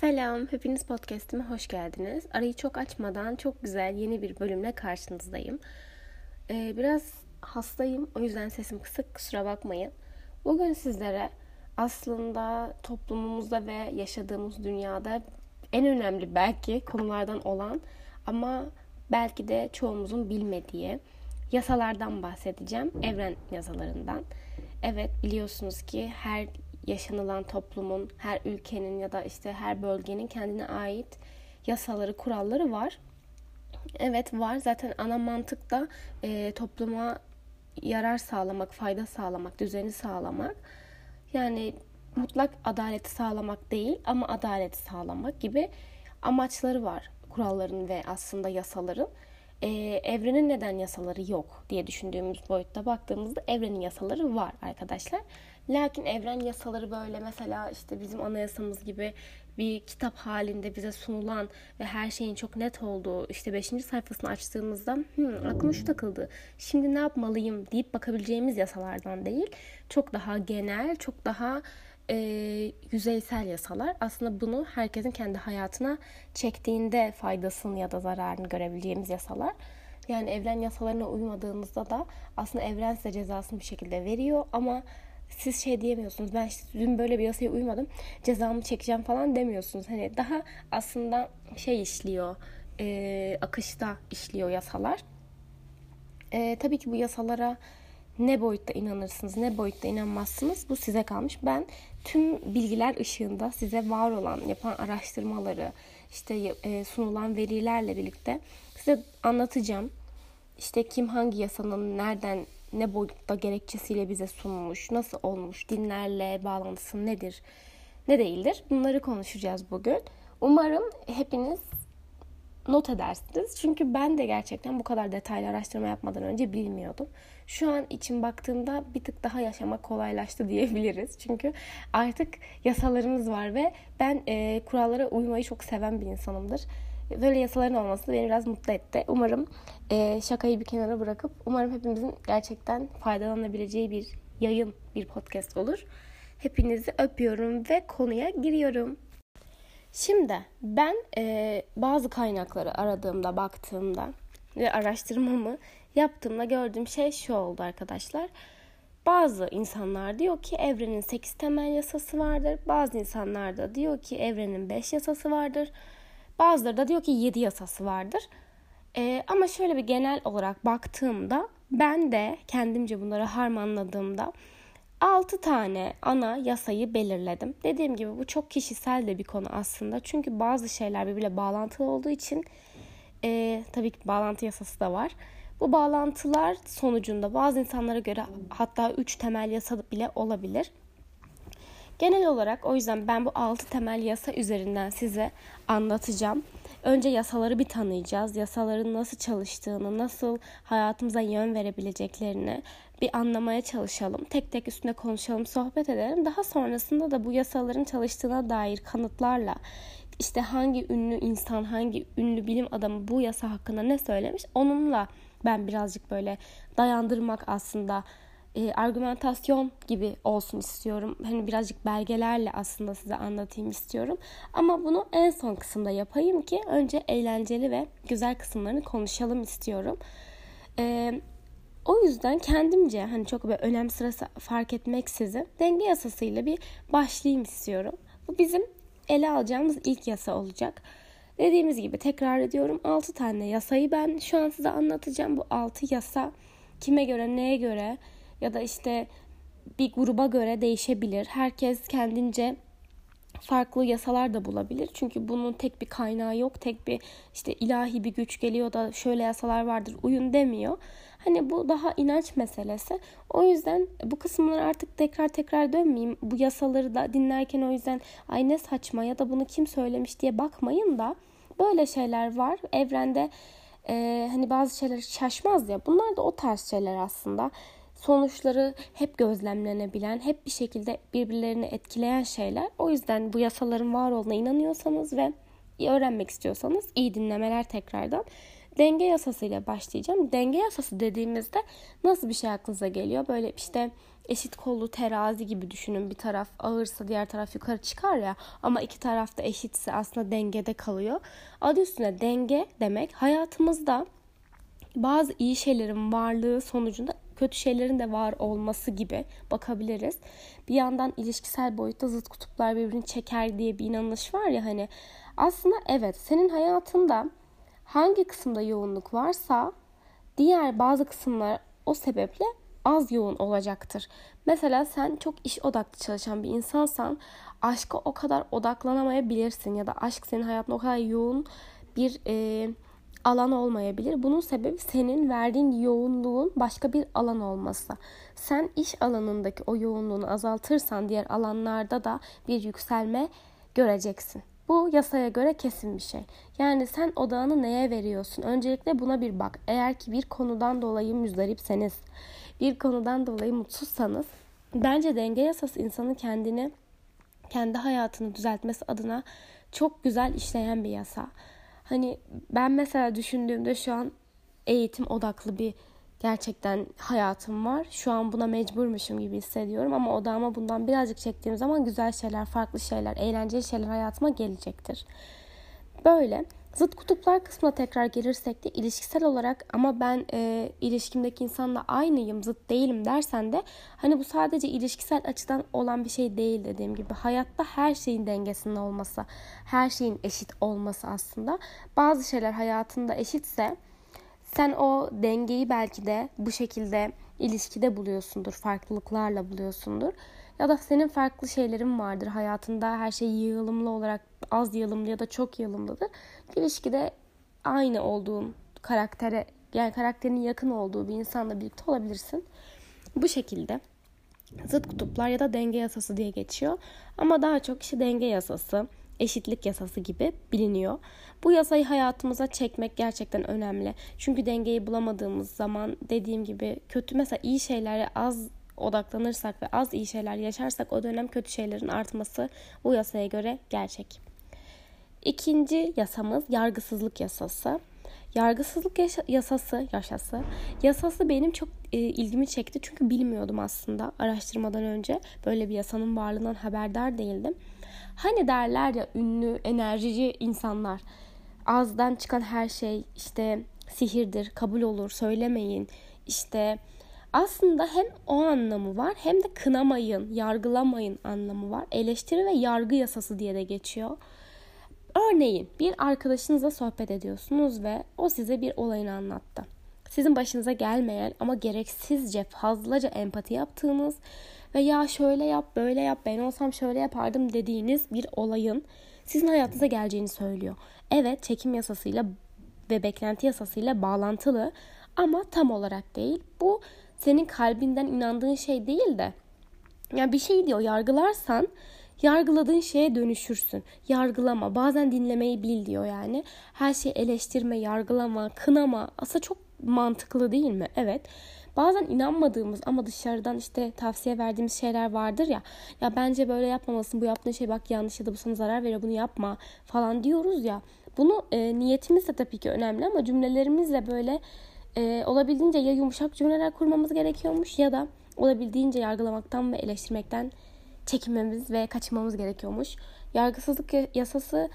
Selam, hepiniz podcast'ime hoş geldiniz. Arayı çok açmadan çok güzel yeni bir bölümle karşınızdayım. Ee, biraz hastayım, o yüzden sesim kısık, kusura bakmayın. Bugün sizlere aslında toplumumuzda ve yaşadığımız dünyada en önemli belki konulardan olan ama belki de çoğumuzun bilmediği yasalardan bahsedeceğim. Evren yasalarından. Evet biliyorsunuz ki her yaşanılan toplumun, her ülkenin ya da işte her bölgenin kendine ait yasaları, kuralları var. Evet var. Zaten ana mantık da e, topluma yarar sağlamak, fayda sağlamak, düzeni sağlamak. Yani mutlak adaleti sağlamak değil ama adaleti sağlamak gibi amaçları var kuralların ve aslında yasaların. Ee, evrenin neden yasaları yok diye düşündüğümüz boyutta baktığımızda evrenin yasaları var arkadaşlar. Lakin evren yasaları böyle mesela işte bizim anayasamız gibi bir kitap halinde bize sunulan ve her şeyin çok net olduğu işte 5. sayfasını açtığımızda hmm, aklıma şu takıldı. Şimdi ne yapmalıyım deyip bakabileceğimiz yasalardan değil. Çok daha genel, çok daha e, yüzeysel yasalar. Aslında bunu herkesin kendi hayatına çektiğinde faydasını ya da zararını görebileceğimiz yasalar. Yani evren yasalarına uymadığınızda da aslında evren size cezasını bir şekilde veriyor ama siz şey diyemiyorsunuz. Ben işte dün böyle bir yasaya uymadım. Cezamı çekeceğim falan demiyorsunuz. Hani daha aslında şey işliyor. E, akışta işliyor yasalar. E, tabii ki bu yasalara ne boyutta inanırsınız, ne boyutta inanmazsınız bu size kalmış. Ben tüm bilgiler ışığında size var olan, yapan araştırmaları, işte e, sunulan verilerle birlikte size anlatacağım. İşte kim hangi yasanın nereden ne boyutta gerekçesiyle bize sunmuş, nasıl olmuş, dinlerle bağlantısı nedir, ne değildir bunları konuşacağız bugün. Umarım hepiniz not edersiniz. Çünkü ben de gerçekten bu kadar detaylı araştırma yapmadan önce bilmiyordum. Şu an için baktığımda bir tık daha yaşamak kolaylaştı diyebiliriz. Çünkü artık yasalarımız var ve ben e, kurallara uymayı çok seven bir insanımdır. Böyle yasaların olması beni biraz mutlu etti. Umarım e, şakayı bir kenara bırakıp umarım hepimizin gerçekten faydalanabileceği bir yayın, bir podcast olur. Hepinizi öpüyorum ve konuya giriyorum. Şimdi ben e, bazı kaynakları aradığımda, baktığımda ve araştırmamı yaptığımda gördüğüm şey şu oldu arkadaşlar. Bazı insanlar diyor ki evrenin 8 temel yasası vardır. Bazı insanlar da diyor ki evrenin 5 yasası vardır. Bazıları da diyor ki 7 yasası vardır. Ee, ama şöyle bir genel olarak baktığımda ben de kendimce bunları harmanladığımda 6 tane ana yasayı belirledim. Dediğim gibi bu çok kişisel de bir konu aslında. Çünkü bazı şeyler birbirle bağlantılı olduğu için e, tabii ki bağlantı yasası da var. Bu bağlantılar sonucunda bazı insanlara göre hatta 3 temel yasa bile olabilir. Genel olarak o yüzden ben bu 6 temel yasa üzerinden size anlatacağım. Önce yasaları bir tanıyacağız. Yasaların nasıl çalıştığını, nasıl hayatımıza yön verebileceklerini bir anlamaya çalışalım. Tek tek üstüne konuşalım, sohbet edelim. Daha sonrasında da bu yasaların çalıştığına dair kanıtlarla işte hangi ünlü insan, hangi ünlü bilim adamı bu yasa hakkında ne söylemiş onunla ben birazcık böyle dayandırmak aslında e, argümentasyon gibi olsun istiyorum. Hani birazcık belgelerle aslında size anlatayım istiyorum. Ama bunu en son kısımda yapayım ki önce eğlenceli ve güzel kısımlarını konuşalım istiyorum. E, o yüzden kendimce hani çok böyle önem sırası fark etmeksizin denge yasasıyla bir başlayayım istiyorum. Bu bizim ele alacağımız ilk yasa olacak. Dediğimiz gibi tekrar ediyorum 6 tane yasayı ben şu an size anlatacağım. Bu 6 yasa kime göre neye göre ya da işte bir gruba göre değişebilir. Herkes kendince farklı yasalar da bulabilir. Çünkü bunun tek bir kaynağı yok. Tek bir işte ilahi bir güç geliyor da şöyle yasalar vardır uyun demiyor. Hani bu daha inanç meselesi. O yüzden bu kısımları artık tekrar tekrar dönmeyeyim. Bu yasaları da dinlerken o yüzden ay ne saçma ya da bunu kim söylemiş diye bakmayın da böyle şeyler var. Evrende e, hani bazı şeyler şaşmaz ya. Bunlar da o tarz şeyler aslında sonuçları hep gözlemlenebilen, hep bir şekilde birbirlerini etkileyen şeyler. O yüzden bu yasaların var olduğuna inanıyorsanız ve öğrenmek istiyorsanız iyi dinlemeler tekrardan. Denge yasası ile başlayacağım. Denge yasası dediğimizde nasıl bir şey aklınıza geliyor? Böyle işte eşit kollu terazi gibi düşünün. Bir taraf ağırsa diğer taraf yukarı çıkar ya. Ama iki taraf da eşitse aslında dengede kalıyor. Adı üstüne denge demek hayatımızda bazı iyi şeylerin varlığı sonucunda kötü şeylerin de var olması gibi bakabiliriz. Bir yandan ilişkisel boyutta zıt kutuplar birbirini çeker diye bir inanış var ya hani. Aslında evet senin hayatında hangi kısımda yoğunluk varsa diğer bazı kısımlar o sebeple az yoğun olacaktır. Mesela sen çok iş odaklı çalışan bir insansan aşka o kadar odaklanamayabilirsin ya da aşk senin hayatında o kadar yoğun bir e, alan olmayabilir. Bunun sebebi senin verdiğin yoğunluğun başka bir alan olması. Sen iş alanındaki o yoğunluğunu azaltırsan diğer alanlarda da bir yükselme göreceksin. Bu yasaya göre kesin bir şey. Yani sen odağını neye veriyorsun? Öncelikle buna bir bak. Eğer ki bir konudan dolayı müzdaripseniz, bir konudan dolayı mutsuzsanız bence denge yasası insanın kendini, kendi hayatını düzeltmesi adına çok güzel işleyen bir yasa. Hani ben mesela düşündüğümde şu an eğitim odaklı bir gerçekten hayatım var. Şu an buna mecburmuşum gibi hissediyorum ama odağıma bundan birazcık çektiğim zaman güzel şeyler, farklı şeyler, eğlenceli şeyler hayatıma gelecektir. Böyle. Zıt kutuplar kısmına tekrar gelirsek de ilişkisel olarak ama ben e, ilişkimdeki insanla aynıyım, zıt değilim dersen de hani bu sadece ilişkisel açıdan olan bir şey değil dediğim gibi. Hayatta her şeyin dengesinde olması, her şeyin eşit olması aslında. Bazı şeyler hayatında eşitse sen o dengeyi belki de bu şekilde ilişkide buluyorsundur, farklılıklarla buluyorsundur. Ya da senin farklı şeylerin vardır hayatında her şey yığılımlı olarak az yığılımlı ya da çok yığılımlıdır. İlişkide aynı olduğun karaktere yani karakterinin yakın olduğu bir insanla birlikte olabilirsin. Bu şekilde zıt kutuplar ya da denge yasası diye geçiyor. Ama daha çok işte denge yasası, eşitlik yasası gibi biliniyor. Bu yasayı hayatımıza çekmek gerçekten önemli. Çünkü dengeyi bulamadığımız zaman dediğim gibi kötü mesela iyi şeylere az odaklanırsak ve az iyi şeyler yaşarsak o dönem kötü şeylerin artması bu yasaya göre gerçek. İkinci yasamız yargısızlık yasası. Yargısızlık yasası, yaşası, yasası benim çok e, ilgimi çekti çünkü bilmiyordum aslında araştırmadan önce böyle bir yasanın varlığından haberdar değildim. Hani derler ya ünlü, enerjici insanlar ağızdan çıkan her şey işte sihirdir, kabul olur, söylemeyin. İşte aslında hem o anlamı var hem de kınamayın, yargılamayın anlamı var. Eleştiri ve yargı yasası diye de geçiyor. Örneğin bir arkadaşınızla sohbet ediyorsunuz ve o size bir olayını anlattı. Sizin başınıza gelmeyen ama gereksizce fazlaca empati yaptığınız ve ya şöyle yap böyle yap ben olsam şöyle yapardım dediğiniz bir olayın sizin hayatınıza geleceğini söylüyor. Evet çekim yasasıyla ve beklenti yasasıyla bağlantılı ama tam olarak değil. Bu senin kalbinden inandığın şey değil de yani bir şey diyor yargılarsan yargıladığın şeye dönüşürsün. Yargılama. Bazen dinlemeyi bil diyor yani. Her şeyi eleştirme, yargılama, kınama. Aslında çok mantıklı değil mi? Evet. Bazen inanmadığımız ama dışarıdan işte tavsiye verdiğimiz şeyler vardır ya. Ya bence böyle yapmamasın. Bu yaptığın şey bak yanlış ya da bu sana zarar veriyor. Bunu yapma falan diyoruz ya. Bunu e, niyetimiz de tabii ki önemli ama cümlelerimizle böyle e, olabildiğince ya yumuşak cümleler kurmamız gerekiyormuş ya da olabildiğince yargılamaktan ve eleştirmekten çekinmemiz ve kaçınmamız gerekiyormuş. Yargısızlık yasası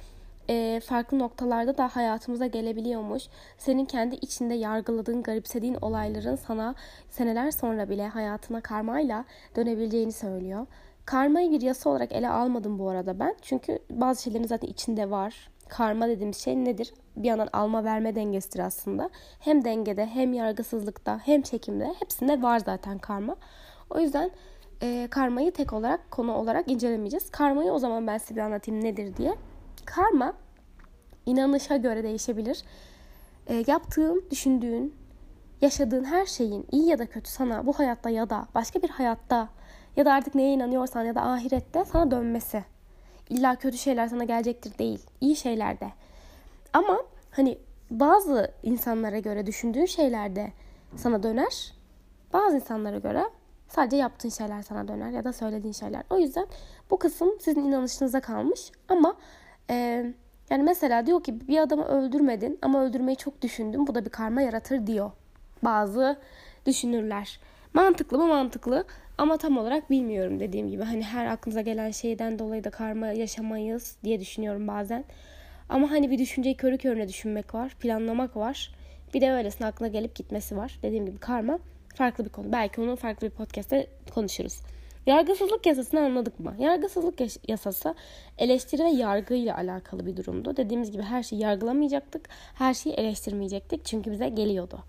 e, farklı noktalarda da hayatımıza gelebiliyormuş. Senin kendi içinde yargıladığın, garipsediğin olayların sana seneler sonra bile hayatına karmayla dönebileceğini söylüyor. Karmayı bir yasa olarak ele almadım bu arada ben. Çünkü bazı şeylerin zaten içinde var. Karma dediğimiz şey nedir? Bir yandan alma verme dengesidir aslında. Hem dengede hem yargısızlıkta hem çekimde hepsinde var zaten karma. O yüzden e, karmayı tek olarak konu olarak incelemeyeceğiz. Karmayı o zaman ben size anlatayım nedir diye. Karma inanışa göre değişebilir. E, yaptığın, düşündüğün, yaşadığın her şeyin iyi ya da kötü sana bu hayatta ya da başka bir hayatta ya da artık neye inanıyorsan ya da ahirette sana dönmesi. İlla kötü şeyler sana gelecektir değil. İyi şeyler de. Ama hani bazı insanlara göre düşündüğün şeyler de sana döner. Bazı insanlara göre sadece yaptığın şeyler sana döner ya da söylediğin şeyler. O yüzden bu kısım sizin inanışınıza kalmış. Ama e, yani mesela diyor ki bir adamı öldürmedin ama öldürmeyi çok düşündün. Bu da bir karma yaratır diyor. Bazı düşünürler. Mantıklı mı mantıklı ama tam olarak bilmiyorum dediğim gibi. Hani her aklınıza gelen şeyden dolayı da karma yaşamayız diye düşünüyorum bazen. Ama hani bir düşünceyi körü körüne düşünmek var, planlamak var. Bir de öylesine aklına gelip gitmesi var. Dediğim gibi karma farklı bir konu. Belki onu farklı bir podcast'te konuşuruz. Yargısızlık yasasını anladık mı? Yargısızlık yasası eleştiri ve yargı ile alakalı bir durumdu. Dediğimiz gibi her şeyi yargılamayacaktık. Her şeyi eleştirmeyecektik. Çünkü bize geliyordu.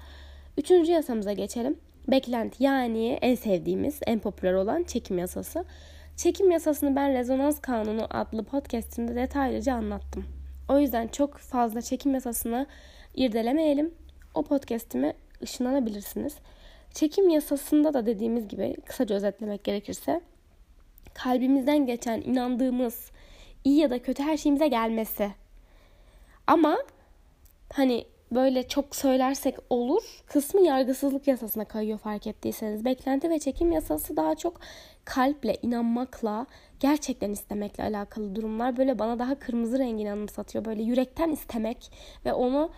Üçüncü yasamıza geçelim. Beklenti yani en sevdiğimiz, en popüler olan çekim yasası. Çekim yasasını ben Rezonans Kanunu adlı podcastimde detaylıca anlattım. O yüzden çok fazla çekim yasasını irdelemeyelim. O podcastimi ışınlanabilirsiniz. Çekim yasasında da dediğimiz gibi kısaca özetlemek gerekirse kalbimizden geçen inandığımız iyi ya da kötü her şeyimize gelmesi. Ama hani böyle çok söylersek olur kısmı yargısızlık yasasına kayıyor fark ettiyseniz. Beklenti ve çekim yasası daha çok kalple, inanmakla, gerçekten istemekle alakalı durumlar. Böyle bana daha kırmızı rengini anımsatıyor. Böyle yürekten istemek ve onu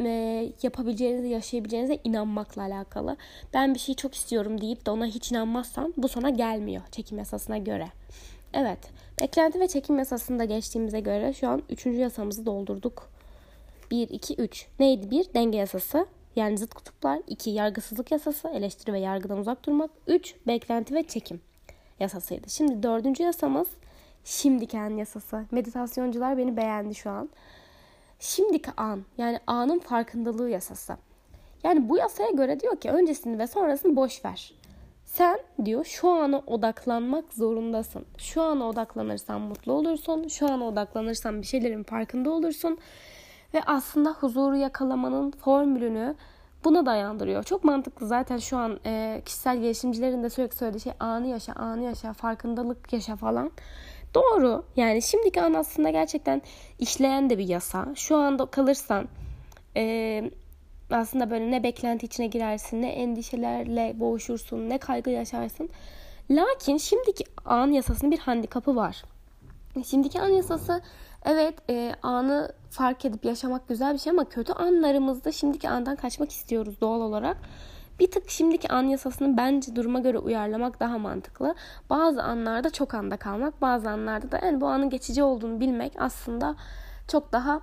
e, yapabileceğinize, yaşayabileceğinize inanmakla alakalı. Ben bir şeyi çok istiyorum deyip de ona hiç inanmazsan bu sana gelmiyor çekim yasasına göre. Evet, beklenti ve çekim yasasında geçtiğimize göre şu an üçüncü yasamızı doldurduk. 1, 2, 3. Neydi? 1. Denge yasası. Yani zıt kutuplar. 2. Yargısızlık yasası. Eleştiri ve yargıdan uzak durmak. 3. Beklenti ve çekim yasasıydı. Şimdi dördüncü yasamız şimdiki an yasası. Meditasyoncular beni beğendi şu an. Şimdiki an yani anın farkındalığı yasası. Yani bu yasaya göre diyor ki öncesini ve sonrasını boş ver. Sen diyor şu ana odaklanmak zorundasın. Şu ana odaklanırsan mutlu olursun. Şu ana odaklanırsan bir şeylerin farkında olursun. Ve aslında huzuru yakalamanın formülünü buna dayandırıyor. Çok mantıklı zaten şu an e, kişisel gelişimcilerin de sürekli söylediği şey anı yaşa, anı yaşa, farkındalık yaşa falan. Doğru. Yani şimdiki an aslında gerçekten işleyen de bir yasa. Şu anda kalırsan e, aslında böyle ne beklenti içine girersin, ne endişelerle boğuşursun, ne kaygı yaşarsın. Lakin şimdiki an yasasının bir handikapı var. Şimdiki an yasası evet e, anı fark edip yaşamak güzel bir şey ama kötü anlarımızda şimdiki andan kaçmak istiyoruz doğal olarak. Bir tık şimdiki an yasasını bence duruma göre uyarlamak daha mantıklı. Bazı anlarda çok anda kalmak, bazı anlarda da yani bu anın geçici olduğunu bilmek aslında çok daha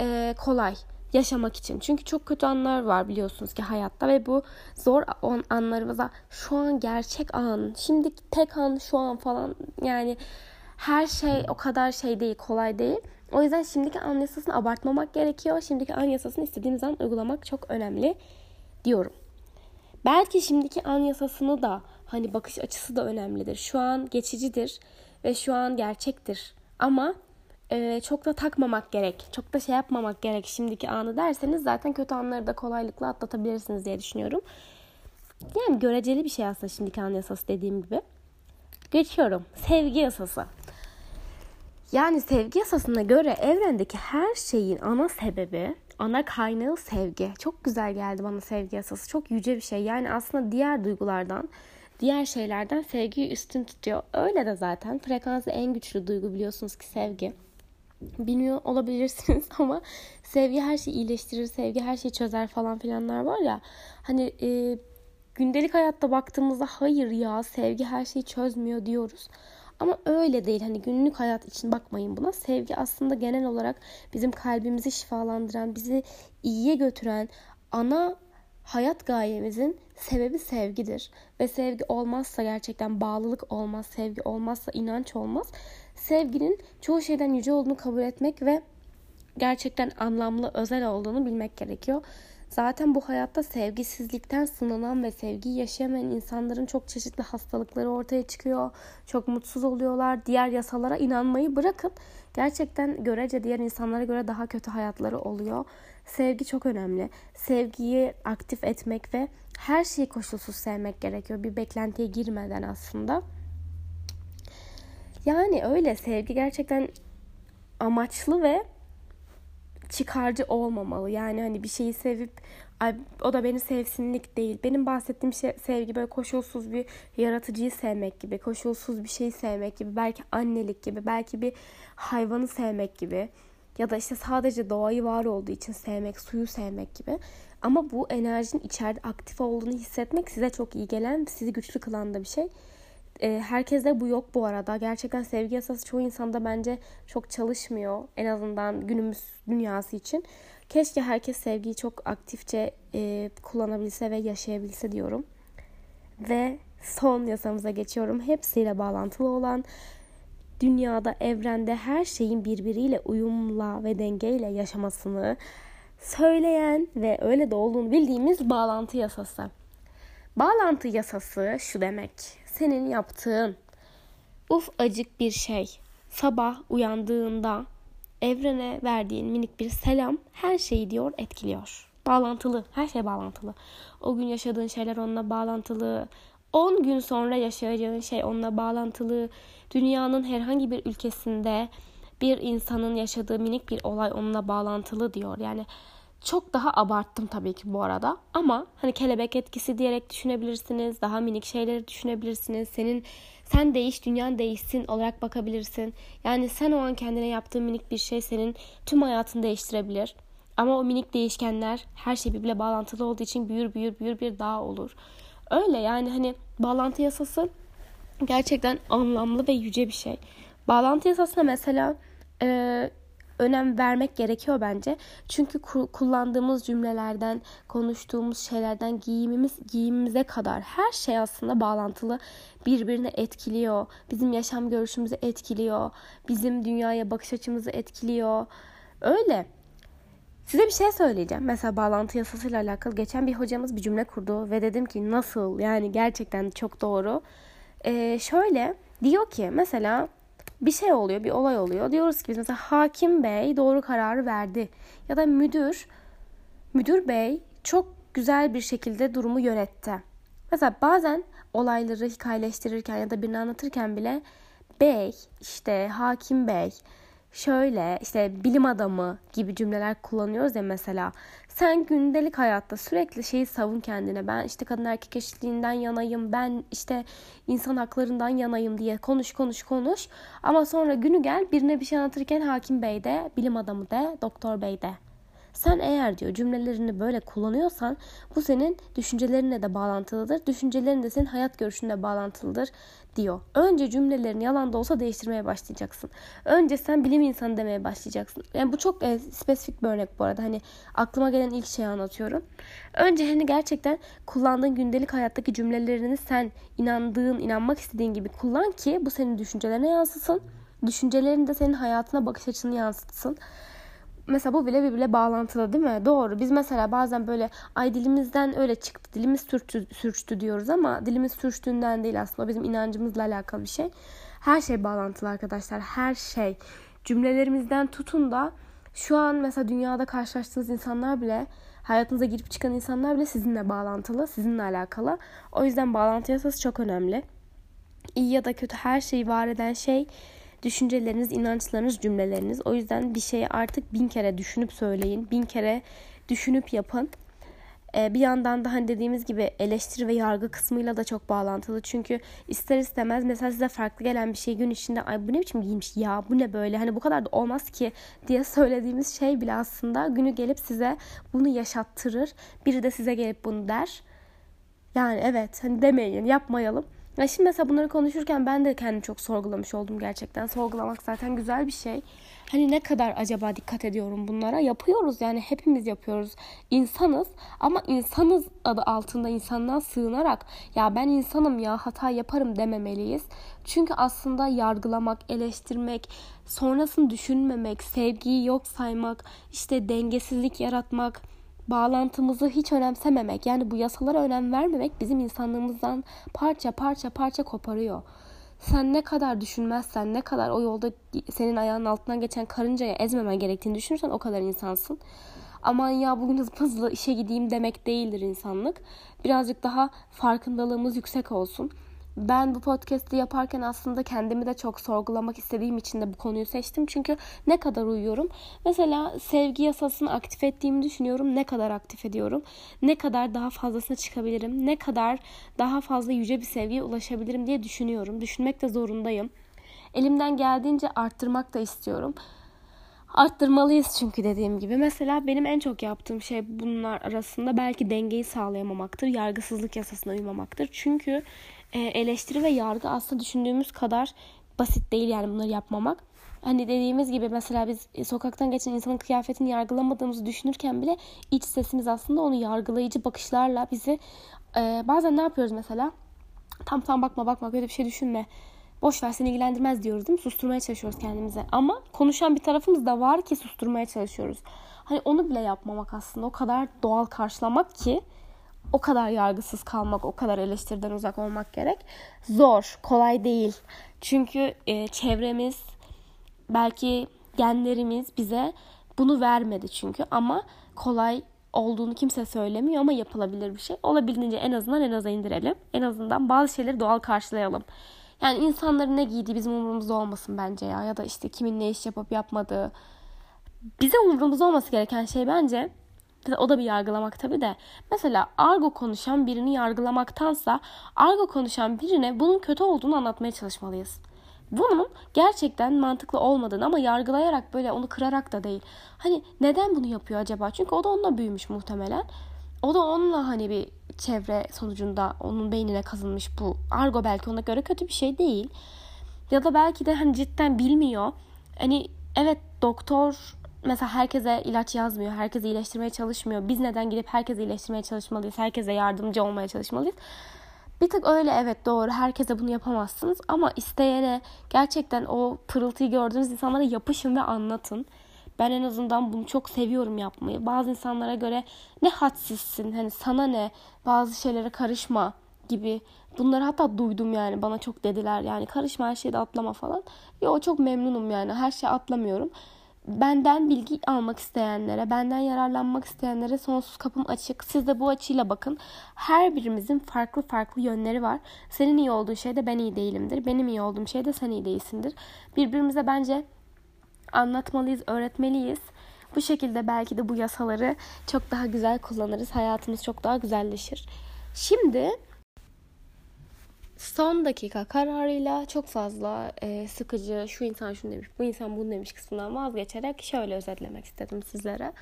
e, kolay yaşamak için. Çünkü çok kötü anlar var biliyorsunuz ki hayatta ve bu zor anlarımıza şu an gerçek an, şimdi tek an şu an falan yani her şey o kadar şey değil, kolay değil. O yüzden şimdiki an yasasını abartmamak gerekiyor. Şimdiki an yasasını istediğiniz an uygulamak çok önemli diyorum. Belki şimdiki an yasasını da hani bakış açısı da önemlidir. Şu an geçicidir ve şu an gerçektir. Ama e, çok da takmamak gerek. Çok da şey yapmamak gerek şimdiki anı derseniz zaten kötü anları da kolaylıkla atlatabilirsiniz diye düşünüyorum. Yani göreceli bir şey aslında şimdiki an yasası dediğim gibi. Geçiyorum. Sevgi yasası. Yani sevgi yasasına göre evrendeki her şeyin ana sebebi, ana kaynağı sevgi. Çok güzel geldi bana sevgi yasası. Çok yüce bir şey. Yani aslında diğer duygulardan, diğer şeylerden sevgiyi üstün tutuyor. Öyle de zaten. Frekansı en güçlü duygu biliyorsunuz ki sevgi. Bilmiyor olabilirsiniz ama sevgi her şeyi iyileştirir, sevgi her şeyi çözer falan filanlar var ya. Hani e, gündelik hayatta baktığımızda hayır ya sevgi her şeyi çözmüyor diyoruz. Ama öyle değil. Hani günlük hayat için bakmayın buna. Sevgi aslında genel olarak bizim kalbimizi şifalandıran, bizi iyiye götüren ana hayat gayemizin sebebi sevgidir. Ve sevgi olmazsa gerçekten bağlılık olmaz, sevgi olmazsa inanç olmaz. Sevginin çoğu şeyden yüce olduğunu kabul etmek ve gerçekten anlamlı, özel olduğunu bilmek gerekiyor. Zaten bu hayatta sevgisizlikten sınanan ve sevgiyi yaşayamayan insanların çok çeşitli hastalıkları ortaya çıkıyor. Çok mutsuz oluyorlar. Diğer yasalara inanmayı bırakıp gerçekten görece diğer insanlara göre daha kötü hayatları oluyor. Sevgi çok önemli. Sevgiyi aktif etmek ve her şeyi koşulsuz sevmek gerekiyor. Bir beklentiye girmeden aslında. Yani öyle sevgi gerçekten amaçlı ve çıkarcı olmamalı. Yani hani bir şeyi sevip Ay, o da beni sevsinlik değil. Benim bahsettiğim şey sevgi böyle koşulsuz bir yaratıcıyı sevmek gibi, koşulsuz bir şeyi sevmek gibi, belki annelik gibi, belki bir hayvanı sevmek gibi. ya da işte sadece doğayı var olduğu için sevmek, suyu sevmek gibi. Ama bu enerjinin içeride aktif olduğunu hissetmek size çok iyi gelen, sizi güçlü kılan da bir şey. E, herkeste bu yok bu arada. Gerçekten sevgi yasası çoğu insanda bence çok çalışmıyor. En azından günümüz dünyası için. Keşke herkes sevgiyi çok aktifçe e, kullanabilse ve yaşayabilse diyorum. Ve son yasamıza geçiyorum. Hepsiyle bağlantılı olan dünyada, evrende her şeyin birbiriyle uyumla ve dengeyle yaşamasını söyleyen ve öyle de olduğunu bildiğimiz bağlantı yasası. Bağlantı yasası şu demek. Senin yaptığın uf acık bir şey sabah uyandığında evrene verdiğin minik bir selam her şeyi diyor etkiliyor. Bağlantılı. Her şey bağlantılı. O gün yaşadığın şeyler onunla bağlantılı. 10 gün sonra yaşayacağın şey onunla bağlantılı. Dünyanın herhangi bir ülkesinde bir insanın yaşadığı minik bir olay onunla bağlantılı diyor. Yani çok daha abarttım tabii ki bu arada. Ama hani kelebek etkisi diyerek düşünebilirsiniz. Daha minik şeyleri düşünebilirsiniz. Senin sen değiş, dünyan değişsin olarak bakabilirsin. Yani sen o an kendine yaptığın minik bir şey senin tüm hayatını değiştirebilir. Ama o minik değişkenler her şey birbirle bağlantılı olduğu için büyür büyür büyür bir dağ olur. Öyle yani hani bağlantı yasası gerçekten anlamlı ve yüce bir şey. Bağlantı yasasına mesela e, önem vermek gerekiyor bence. Çünkü kullandığımız cümlelerden, konuştuğumuz şeylerden, giyimimiz giyimimize kadar her şey aslında bağlantılı. Birbirine etkiliyor. Bizim yaşam görüşümüzü etkiliyor. Bizim dünyaya bakış açımızı etkiliyor. Öyle. Size bir şey söyleyeceğim. Mesela bağlantı yasasıyla alakalı geçen bir hocamız bir cümle kurdu ve dedim ki nasıl yani gerçekten çok doğru. Ee, şöyle diyor ki mesela bir şey oluyor, bir olay oluyor. Diyoruz ki biz mesela hakim bey doğru kararı verdi. Ya da müdür, müdür bey çok güzel bir şekilde durumu yönetti. Mesela bazen olayları hikayeleştirirken ya da birini anlatırken bile bey, işte hakim bey, şöyle işte bilim adamı gibi cümleler kullanıyoruz ya mesela. Sen gündelik hayatta sürekli şeyi savun kendine. Ben işte kadın erkek eşitliğinden yanayım. Ben işte insan haklarından yanayım diye konuş konuş konuş. Ama sonra günü gel birine bir şey anlatırken hakim bey de, bilim adamı de, doktor bey de. Sen eğer diyor cümlelerini böyle kullanıyorsan bu senin düşüncelerinle de bağlantılıdır. Düşüncelerin de senin hayat görüşünle bağlantılıdır diyor. Önce cümlelerini yalan da olsa değiştirmeye başlayacaksın. Önce sen bilim insanı demeye başlayacaksın. Yani bu çok e, spesifik bir örnek bu arada. Hani aklıma gelen ilk şeyi anlatıyorum. Önce hani gerçekten kullandığın gündelik hayattaki cümlelerini sen inandığın, inanmak istediğin gibi kullan ki bu senin düşüncelerine yansısın. Düşüncelerin de senin hayatına bakış açını yansıtsın mesela bu bile birbirle bağlantılı değil mi? Doğru. Biz mesela bazen böyle ay dilimizden öyle çıktı. Dilimiz sürçtü, sürçtü diyoruz ama dilimiz sürçtüğünden değil aslında. Bizim inancımızla alakalı bir şey. Her şey bağlantılı arkadaşlar. Her şey. Cümlelerimizden tutun da şu an mesela dünyada karşılaştığınız insanlar bile hayatınıza girip çıkan insanlar bile sizinle bağlantılı, sizinle alakalı. O yüzden bağlantı yasası çok önemli. İyi ya da kötü her şeyi var eden şey düşünceleriniz, inançlarınız, cümleleriniz. O yüzden bir şeyi artık bin kere düşünüp söyleyin. Bin kere düşünüp yapın. Ee, bir yandan da hani dediğimiz gibi eleştiri ve yargı kısmıyla da çok bağlantılı. Çünkü ister istemez mesela size farklı gelen bir şey gün içinde ay bu ne biçim giymiş ya bu ne böyle hani bu kadar da olmaz ki diye söylediğimiz şey bile aslında günü gelip size bunu yaşattırır. Biri de size gelip bunu der. Yani evet hani demeyin yapmayalım. Ya şimdi mesela bunları konuşurken ben de kendimi çok sorgulamış oldum gerçekten. Sorgulamak zaten güzel bir şey. Hani ne kadar acaba dikkat ediyorum bunlara? Yapıyoruz yani hepimiz yapıyoruz. İnsanız ama insanız adı altında insanlığa sığınarak ya ben insanım ya hata yaparım dememeliyiz. Çünkü aslında yargılamak, eleştirmek, sonrasını düşünmemek, sevgiyi yok saymak, işte dengesizlik yaratmak, bağlantımızı hiç önemsememek yani bu yasalara önem vermemek bizim insanlığımızdan parça parça parça koparıyor. Sen ne kadar düşünmezsen, ne kadar o yolda senin ayağının altından geçen karıncaya ezmemen gerektiğini düşünürsen o kadar insansın. Aman ya bugün hızlı hızlı işe gideyim demek değildir insanlık. Birazcık daha farkındalığımız yüksek olsun ben bu podcast'i yaparken aslında kendimi de çok sorgulamak istediğim için de bu konuyu seçtim. Çünkü ne kadar uyuyorum. Mesela sevgi yasasını aktif ettiğimi düşünüyorum. Ne kadar aktif ediyorum? Ne kadar daha fazlasına çıkabilirim? Ne kadar daha fazla yüce bir sevgiye ulaşabilirim diye düşünüyorum. Düşünmek de zorundayım. Elimden geldiğince arttırmak da istiyorum. arttırmalıyız çünkü dediğim gibi. Mesela benim en çok yaptığım şey bunlar arasında belki dengeyi sağlayamamaktır. Yargısızlık yasasına uymamaktır. Çünkü eleştiri ve yargı aslında düşündüğümüz kadar basit değil yani bunları yapmamak. Hani dediğimiz gibi mesela biz e, sokaktan geçen insanın kıyafetini yargılamadığımızı düşünürken bile iç sesimiz aslında onu yargılayıcı bakışlarla bizi e, bazen ne yapıyoruz mesela? Tam tam bakma bakma böyle bir şey düşünme. Boş ver seni ilgilendirmez diyoruz değil mi? Susturmaya çalışıyoruz kendimize. Ama konuşan bir tarafımız da var ki susturmaya çalışıyoruz. Hani onu bile yapmamak aslında o kadar doğal karşılamak ki o kadar yargısız kalmak, o kadar eleştiriden uzak olmak gerek. Zor, kolay değil. Çünkü e, çevremiz, belki genlerimiz bize bunu vermedi çünkü ama kolay olduğunu kimse söylemiyor ama yapılabilir bir şey. Olabildiğince en azından en aza indirelim. En azından bazı şeyleri doğal karşılayalım. Yani insanların ne giydiği bizim umurumuzda olmasın bence ya. Ya da işte kimin ne iş yapıp yapmadığı. Bize umurumuzda olması gereken şey bence o da bir yargılamak tabii de. Mesela argo konuşan birini yargılamaktansa argo konuşan birine bunun kötü olduğunu anlatmaya çalışmalıyız. Bunun gerçekten mantıklı olmadığını ama yargılayarak böyle onu kırarak da değil. Hani neden bunu yapıyor acaba? Çünkü o da onunla büyümüş muhtemelen. O da onunla hani bir çevre sonucunda onun beynine kazınmış bu. Argo belki ona göre kötü bir şey değil. Ya da belki de hani cidden bilmiyor. Hani evet doktor mesela herkese ilaç yazmıyor. Herkese iyileştirmeye çalışmıyor. Biz neden gidip herkese iyileştirmeye çalışmalıyız? Herkese yardımcı olmaya çalışmalıyız. Bir tık öyle evet doğru. Herkese bunu yapamazsınız. Ama isteyene gerçekten o pırıltıyı gördüğünüz insanlara yapışın ve anlatın. Ben en azından bunu çok seviyorum yapmayı. Bazı insanlara göre ne hadsizsin, hani sana ne, bazı şeylere karışma gibi. Bunları hatta duydum yani bana çok dediler yani karışma her şeyde atlama falan. Yo çok memnunum yani her şeyi atlamıyorum benden bilgi almak isteyenlere, benden yararlanmak isteyenlere sonsuz kapım açık. Siz de bu açıyla bakın. Her birimizin farklı farklı yönleri var. Senin iyi olduğun şey de ben iyi değilimdir. Benim iyi olduğum şey de sen iyi değilsindir. Birbirimize bence anlatmalıyız, öğretmeliyiz. Bu şekilde belki de bu yasaları çok daha güzel kullanırız. Hayatımız çok daha güzelleşir. Şimdi son dakika kararıyla çok fazla e, sıkıcı şu insan şunu demiş, bu insan bunu demiş kısmından vazgeçerek şöyle özetlemek istedim sizlere.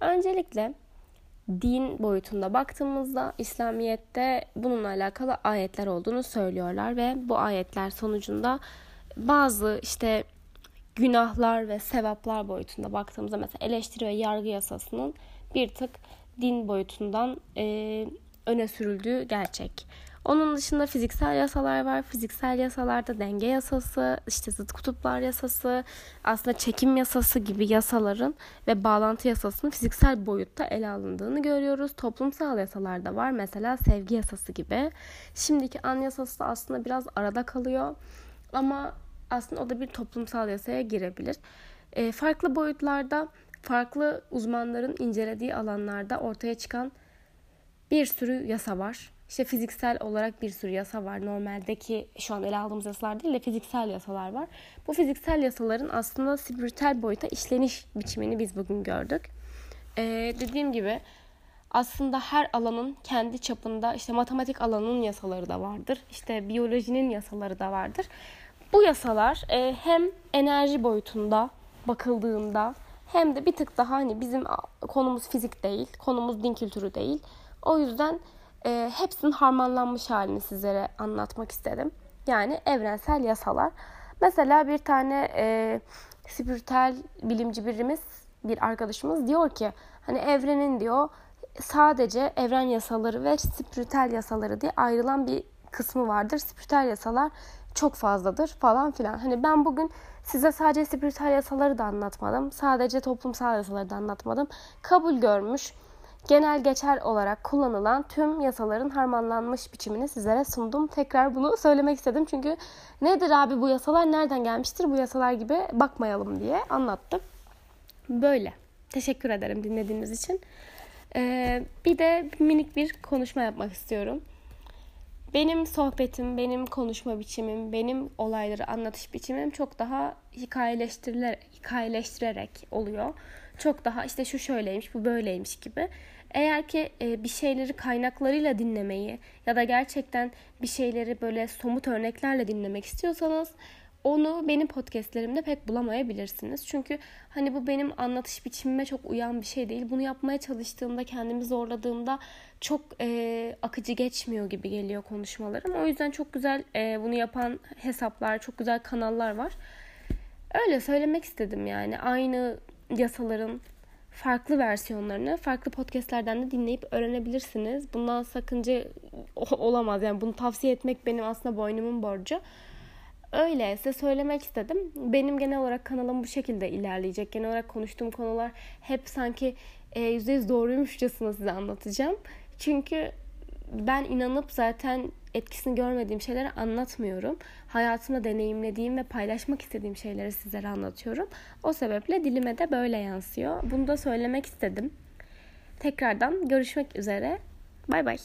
Öncelikle din boyutunda baktığımızda İslamiyet'te bununla alakalı ayetler olduğunu söylüyorlar ve bu ayetler sonucunda bazı işte günahlar ve sevaplar boyutunda baktığımızda mesela eleştiri ve yargı yasasının bir tık din boyutundan e, öne sürüldüğü gerçek. Onun dışında fiziksel yasalar var. Fiziksel yasalarda denge yasası, işte zıt kutuplar yasası, aslında çekim yasası gibi yasaların ve bağlantı yasasının fiziksel boyutta ele alındığını görüyoruz. Toplumsal yasalar da var. Mesela sevgi yasası gibi. Şimdiki an yasası da aslında biraz arada kalıyor. Ama aslında o da bir toplumsal yasaya girebilir. E, farklı boyutlarda, farklı uzmanların incelediği alanlarda ortaya çıkan bir sürü yasa var. İşte fiziksel olarak bir sürü yasa var. Normaldeki şu an ele aldığımız yasalar değil de fiziksel yasalar var. Bu fiziksel yasaların aslında spiritüel boyuta işleniş biçimini biz bugün gördük. Ee, dediğim gibi aslında her alanın kendi çapında işte matematik alanının yasaları da vardır. İşte biyolojinin yasaları da vardır. Bu yasalar e, hem enerji boyutunda bakıldığında hem de bir tık daha hani bizim konumuz fizik değil, konumuz din kültürü değil. O yüzden e, hepsinin harmanlanmış halini sizlere anlatmak istedim. Yani evrensel yasalar. Mesela bir tane e, spiritüel bilimci birimiz, bir arkadaşımız diyor ki hani evrenin diyor sadece evren yasaları ve spiritüel yasaları diye ayrılan bir kısmı vardır. Spiritüel yasalar çok fazladır falan filan. Hani ben bugün size sadece spiritüel yasaları da anlatmadım. Sadece toplumsal yasaları da anlatmadım. Kabul görmüş genel geçer olarak kullanılan tüm yasaların harmanlanmış biçimini sizlere sundum. Tekrar bunu söylemek istedim çünkü nedir abi bu yasalar nereden gelmiştir bu yasalar gibi bakmayalım diye anlattım. Böyle. Teşekkür ederim dinlediğiniz için. Ee, bir de minik bir konuşma yapmak istiyorum. Benim sohbetim, benim konuşma biçimim, benim olayları anlatış biçimim çok daha hikayeleştirilerek, hikayeleştirerek oluyor. Çok daha işte şu şöyleymiş, bu böyleymiş gibi. Eğer ki e, bir şeyleri kaynaklarıyla dinlemeyi ya da gerçekten bir şeyleri böyle somut örneklerle dinlemek istiyorsanız onu benim podcastlerimde pek bulamayabilirsiniz. Çünkü hani bu benim anlatış biçimime çok uyan bir şey değil. Bunu yapmaya çalıştığımda, kendimi zorladığımda çok e, akıcı geçmiyor gibi geliyor konuşmalarım. O yüzden çok güzel e, bunu yapan hesaplar, çok güzel kanallar var. Öyle söylemek istedim yani. Aynı yasaların farklı versiyonlarını farklı podcastlerden de dinleyip öğrenebilirsiniz. Bundan sakınca olamaz. Yani bunu tavsiye etmek benim aslında boynumun borcu. Öyle size söylemek istedim. Benim genel olarak kanalım bu şekilde ilerleyecek. Genel olarak konuştuğum konular hep sanki %100 doğruymuşçasına size anlatacağım. Çünkü ben inanıp zaten etkisini görmediğim şeyleri anlatmıyorum. Hayatımda deneyimlediğim ve paylaşmak istediğim şeyleri sizlere anlatıyorum. O sebeple dilime de böyle yansıyor. Bunu da söylemek istedim. Tekrardan görüşmek üzere. Bay bay.